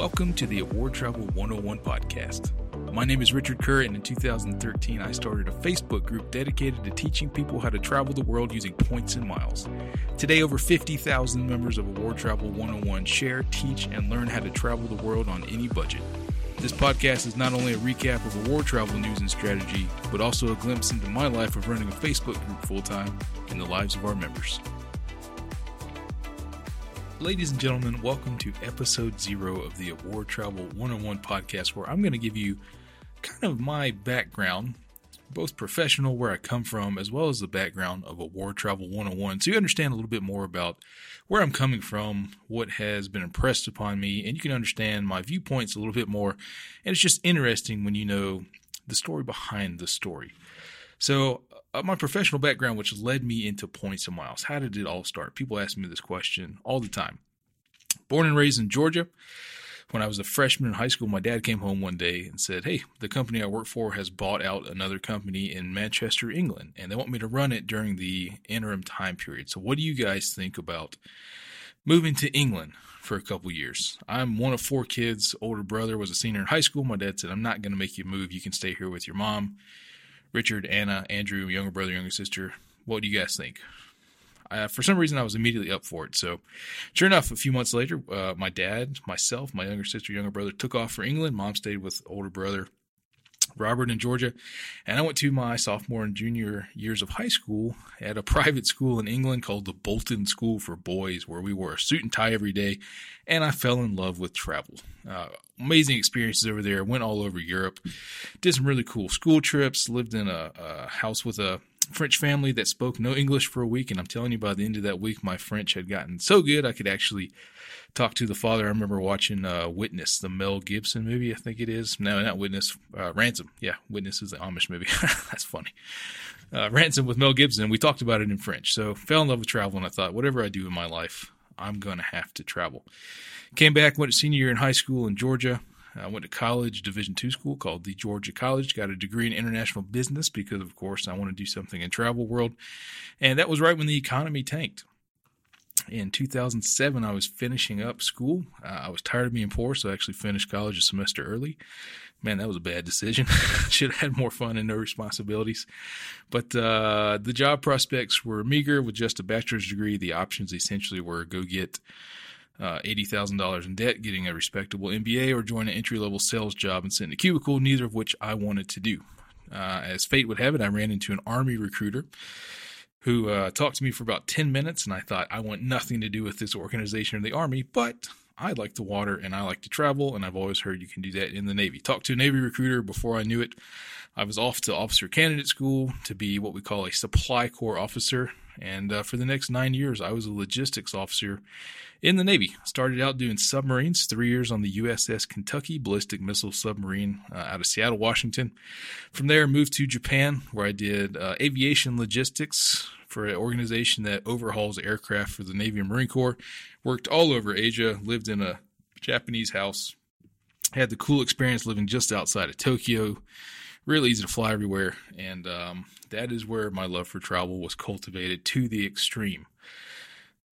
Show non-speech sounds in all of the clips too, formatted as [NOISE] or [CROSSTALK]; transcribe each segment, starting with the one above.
Welcome to the Award Travel 101 podcast. My name is Richard Kerr, and in 2013, I started a Facebook group dedicated to teaching people how to travel the world using points and miles. Today, over 50,000 members of Award Travel 101 share, teach, and learn how to travel the world on any budget. This podcast is not only a recap of award travel news and strategy, but also a glimpse into my life of running a Facebook group full time and the lives of our members. Ladies and gentlemen, welcome to episode zero of the Award Travel 101 podcast, where I'm going to give you kind of my background, both professional, where I come from, as well as the background of Award Travel 101. So you understand a little bit more about where I'm coming from, what has been impressed upon me, and you can understand my viewpoints a little bit more. And it's just interesting when you know the story behind the story. So, Uh, my professional background, which led me into points and miles. How did it all start? People ask me this question all the time. Born and raised in Georgia. When I was a freshman in high school, my dad came home one day and said, Hey, the company I work for has bought out another company in Manchester, England, and they want me to run it during the interim time period. So, what do you guys think about moving to England for a couple years? I'm one of four kids. Older brother was a senior in high school. My dad said, I'm not going to make you move. You can stay here with your mom. Richard, Anna, Andrew, younger brother, younger sister. What do you guys think? Uh, for some reason, I was immediately up for it. So, sure enough, a few months later, uh, my dad, myself, my younger sister, younger brother took off for England. Mom stayed with older brother Robert in Georgia. And I went to my sophomore and junior years of high school at a [LAUGHS] private school in England called the Bolton School for Boys, where we wore a suit and tie every day. And I fell in love with travel. Uh, amazing experiences over there. Went all over Europe. Did some really cool school trips. Lived in a, a house with a French family that spoke no English for a week. And I'm telling you, by the end of that week, my French had gotten so good I could actually talk to the father. I remember watching uh, Witness, the Mel Gibson movie, I think it is. No, not Witness, uh, Ransom. Yeah, Witness is the Amish movie. [LAUGHS] That's funny. Uh, Ransom with Mel Gibson. We talked about it in French. So fell in love with travel, and I thought, whatever I do in my life, I'm going to have to travel. Came back, went to senior year in high school in Georgia. I went to college, Division two school called the Georgia College. Got a degree in international business because, of course, I want to do something in travel world. And that was right when the economy tanked. In 2007, I was finishing up school. Uh, I was tired of being poor, so I actually finished college a semester early. Man, that was a bad decision. [LAUGHS] Should have had more fun and no responsibilities. But uh, the job prospects were meager with just a bachelor's degree. The options essentially were go get uh, $80,000 in debt, getting a respectable MBA, or join an entry level sales job and sit in a cubicle, neither of which I wanted to do. Uh, as fate would have it, I ran into an Army recruiter who uh, talked to me for about 10 minutes, and I thought, I want nothing to do with this organization or the Army, but I like the water and I like to travel, and I've always heard you can do that in the Navy. Talked to a Navy recruiter before I knew it. I was off to officer candidate school to be what we call a supply corps officer. And uh, for the next nine years, I was a logistics officer in the Navy. Started out doing submarines, three years on the USS Kentucky ballistic missile submarine uh, out of Seattle, Washington. From there, moved to Japan, where I did uh, aviation logistics for an organization that overhauls aircraft for the Navy and Marine Corps. Worked all over Asia, lived in a Japanese house, had the cool experience living just outside of Tokyo. Really easy to fly everywhere, and um, that is where my love for travel was cultivated to the extreme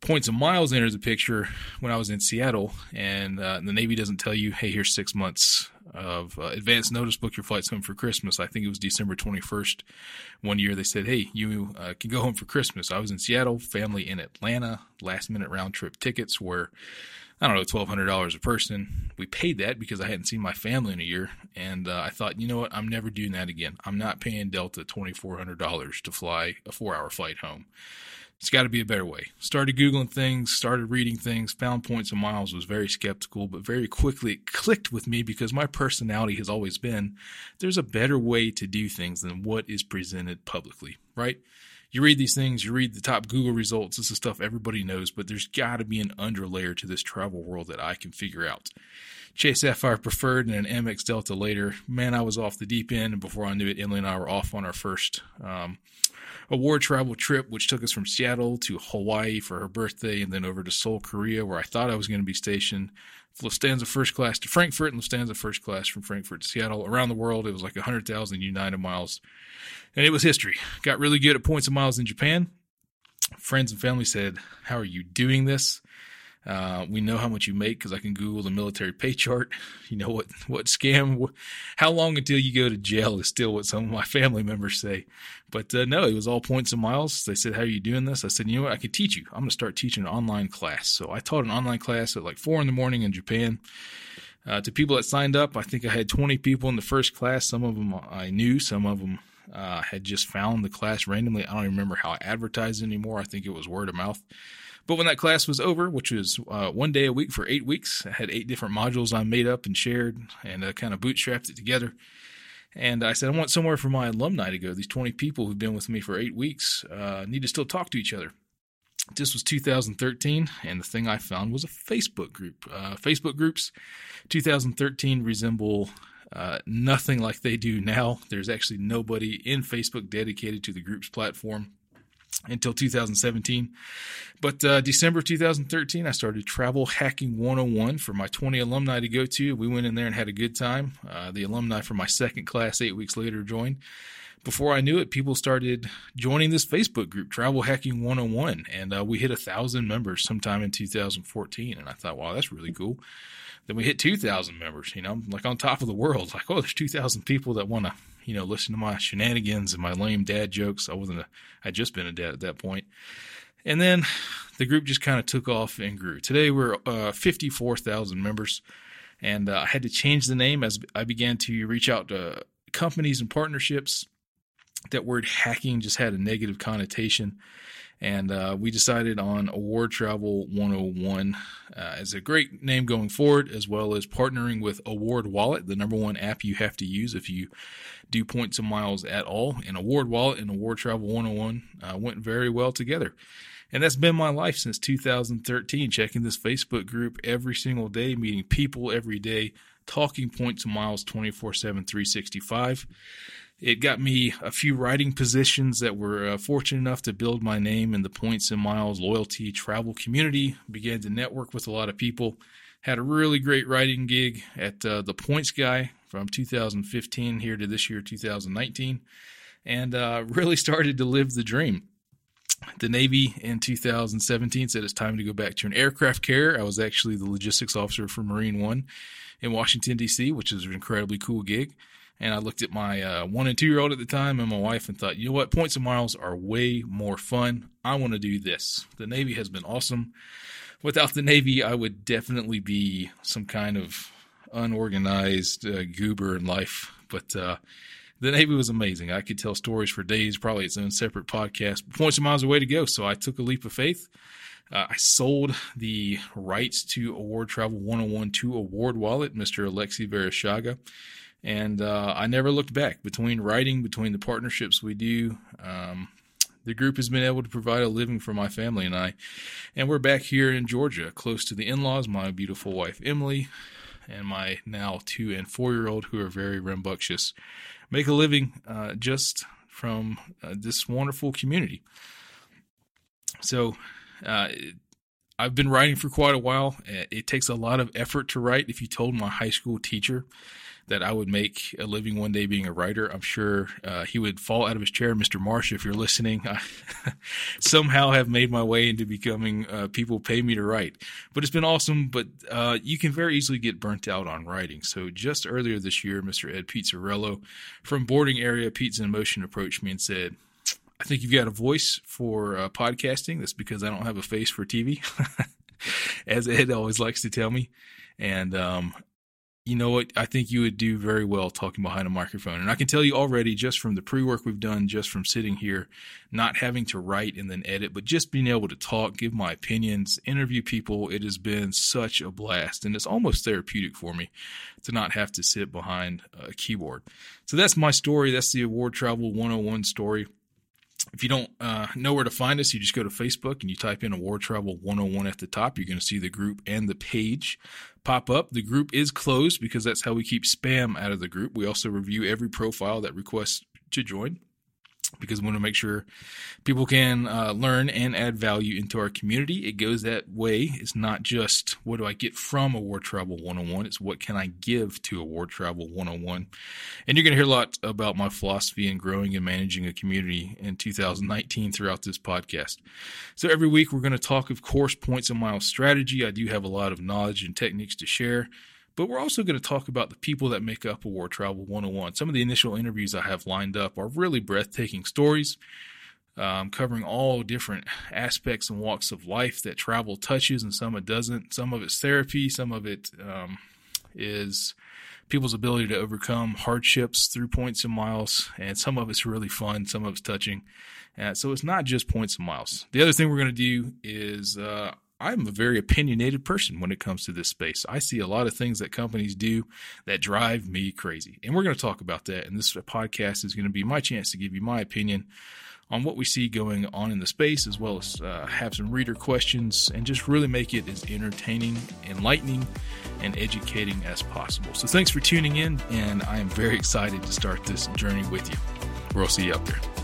points and miles enters the picture when I was in Seattle, and uh, the Navy doesn't tell you, hey, here's six months of uh, advance notice, book your flights home for Christmas. I think it was December 21st. One year they said, hey, you uh, can go home for Christmas. I was in Seattle, family in Atlanta, last minute round trip tickets were, I don't know, $1,200 a person. We paid that because I hadn't seen my family in a year. And uh, I thought, you know what? I'm never doing that again. I'm not paying Delta $2,400 to fly a four hour flight home. It's got to be a better way. Started Googling things, started reading things, found points and miles, was very skeptical, but very quickly it clicked with me because my personality has always been there's a better way to do things than what is presented publicly, right? You read these things, you read the top Google results, this is stuff everybody knows, but there's got to be an underlayer to this travel world that I can figure out. Chase Sapphire preferred and an Amex Delta later. Man, I was off the deep end, and before I knew it, Emily and I were off on our first um, award travel trip, which took us from Seattle to Hawaii for her birthday and then over to Seoul, Korea, where I thought I was going to be stationed. Lufthansa first class to Frankfurt and Lufthansa first class from Frankfurt to Seattle. Around the world, it was like 100,000 United miles. And it was history. Got really good at points and miles in Japan. Friends and family said, How are you doing this? Uh, we know how much you make because I can Google the military pay chart. [LAUGHS] You know what what scam, how long until you go to jail is still what some of my [LAUGHS] family members say. But uh, no, it was all points and miles. They said, "How are you doing this?" I said, "You know what? I can teach you. I'm going to start teaching an online class." So I taught an online class at like four in the morning in Japan. Uh, to people that signed up, I think I had 20 people in the first class. Some of them I knew, some of them uh, had just found the class randomly. I don't even remember how I advertised anymore. I think it was word of mouth. But when that class was over, which was uh, one day a week for eight weeks, I had eight different modules I made up and shared and uh, kind of bootstrapped it together. And I said, I want somewhere for my alumni to go. These 20 people who've been with me for eight weeks uh, need to still talk to each other. This was 2013, and the thing I found was a Facebook group. Uh, Facebook groups, 2013, resemble uh, nothing like they do now. There's actually nobody in Facebook dedicated to the group's platform until 2017. But uh, December 2013, I started Travel Hacking 101 for my 20 alumni to go to. We went in there and had a good time. Uh, the alumni from my second class eight weeks later joined. Before I knew it, people started joining this Facebook group, Travel Hacking 101, and uh, we hit a thousand members sometime in 2014. And I thought, wow, that's really cool. Then we hit 2,000 members, you know, like on top of the world. [LAUGHS] Like, oh, there's 2,000 people that want to you know, listen to my shenanigans and my lame dad jokes. I wasn't I'd just been a dad at that point. And then the group just kind of took off and grew. Today we're uh, 54,000 members, and uh, I had to change the name as I began to reach out to companies and partnerships. That word hacking just had a negative connotation. And uh, we decided on Award Travel 101 uh, as a great name going forward, as well as partnering with Award Wallet, the number one app you have to use if you do points and miles at all. And Award Wallet and Award Travel 101 uh, went very well together. And that's been my life since 2013, checking this Facebook group every single day, meeting people every day, talking points and miles 24 7, 365. It got me a few writing positions that were uh, fortunate enough to build my name in the points and miles loyalty travel community. Began to network with a lot of people. Had a really great writing gig at uh, the Points Guy from 2015 here to this year, 2019, and uh, [LAUGHS] really started to live the dream. The Navy in 2017 said it's time to go back to an aircraft carrier. I was actually the logistics officer for Marine One in Washington, D.C., which is an incredibly cool gig. And I looked at my uh, one and two year old at the time and my wife and thought, you know what? Points and miles are way more fun. I want to do this. The Navy has been awesome. Without the Navy, I would definitely be some kind of unorganized uh, goober in life. But uh, the Navy was amazing. I could tell stories for days, probably its own separate podcast. Points and miles a way to go. So I took a leap of faith. Uh, I sold the rights to Award Travel 101 to Award Wallet, Mr. Alexi Vereshchagin and uh, I never looked back. Between writing, between the partnerships we do, um, the group has been able to provide a living for my family and I. And we're back here in Georgia, close to the in laws, my beautiful wife Emily, and my now two and four year old, who are very rambunctious, make a living uh, just from uh, this wonderful community. So, uh, I've been writing for quite a while. It takes a lot of effort to write. If you told my high school teacher that I would make a living one day being a writer, I'm sure uh, he would fall out of his chair. Mr. Marsh, if you're listening, I [LAUGHS] somehow have made my way into becoming uh, people pay me to write. But it's been awesome. But uh, you can very easily get burnt out on writing. So just earlier this year, Mr. Ed Pizzarello from Boarding Area Pizza in Motion approached me and said, I think you've got a voice for uh, podcasting. That's because I don't have a face for TV, [LAUGHS] as Ed always likes to tell me. And um, you know what? I think you would do very well talking behind a microphone. And I can tell you already, just from the pre work we've done, just from sitting here, not having to write and then edit, but just being able to talk, give my opinions, interview people, it has been such a blast. And it's almost therapeutic for me to not have to sit behind a keyboard. So that's my story. That's the Award Travel 101 story. If you don't uh, know where to find us, you just go to Facebook and you type in Award Travel 101 at the top. You're going to see the group and the page pop up. The group is closed because that's how we keep spam out of the group. We also review every profile that requests to join. Because we want to make sure people can uh, learn and add value into our community. It goes that way. It's not just what do I get from Award Travel 101, it's what can I give to Award Travel 101. And you're going to hear a lot about my philosophy in growing and managing a community in 2019 throughout this podcast. So every week we're going to talk, of course, points and miles strategy. I do have a lot of knowledge and techniques to share. But we're also going to talk about the people that make up Award Travel 101. Some of the initial interviews I have lined up are really breathtaking stories, um, covering all different aspects and walks of life that travel touches, and some it doesn't. Some of it's therapy, some of it um, is people's ability to overcome hardships through points and miles, and some of it's really fun, some of it's touching. Uh, so it's not just points and miles. The other thing we're going to do is uh, I'm a very opinionated person when it comes to this space. I see a lot of things that companies do that drive me crazy. And we're going to talk about that. And this podcast is going to be my chance to give you my opinion on what we see going on in the space, as well as uh, have some reader questions and just really make it as entertaining, enlightening, and educating as possible. So thanks for tuning in. And I am very excited to start this journey with you. We'll see you out there.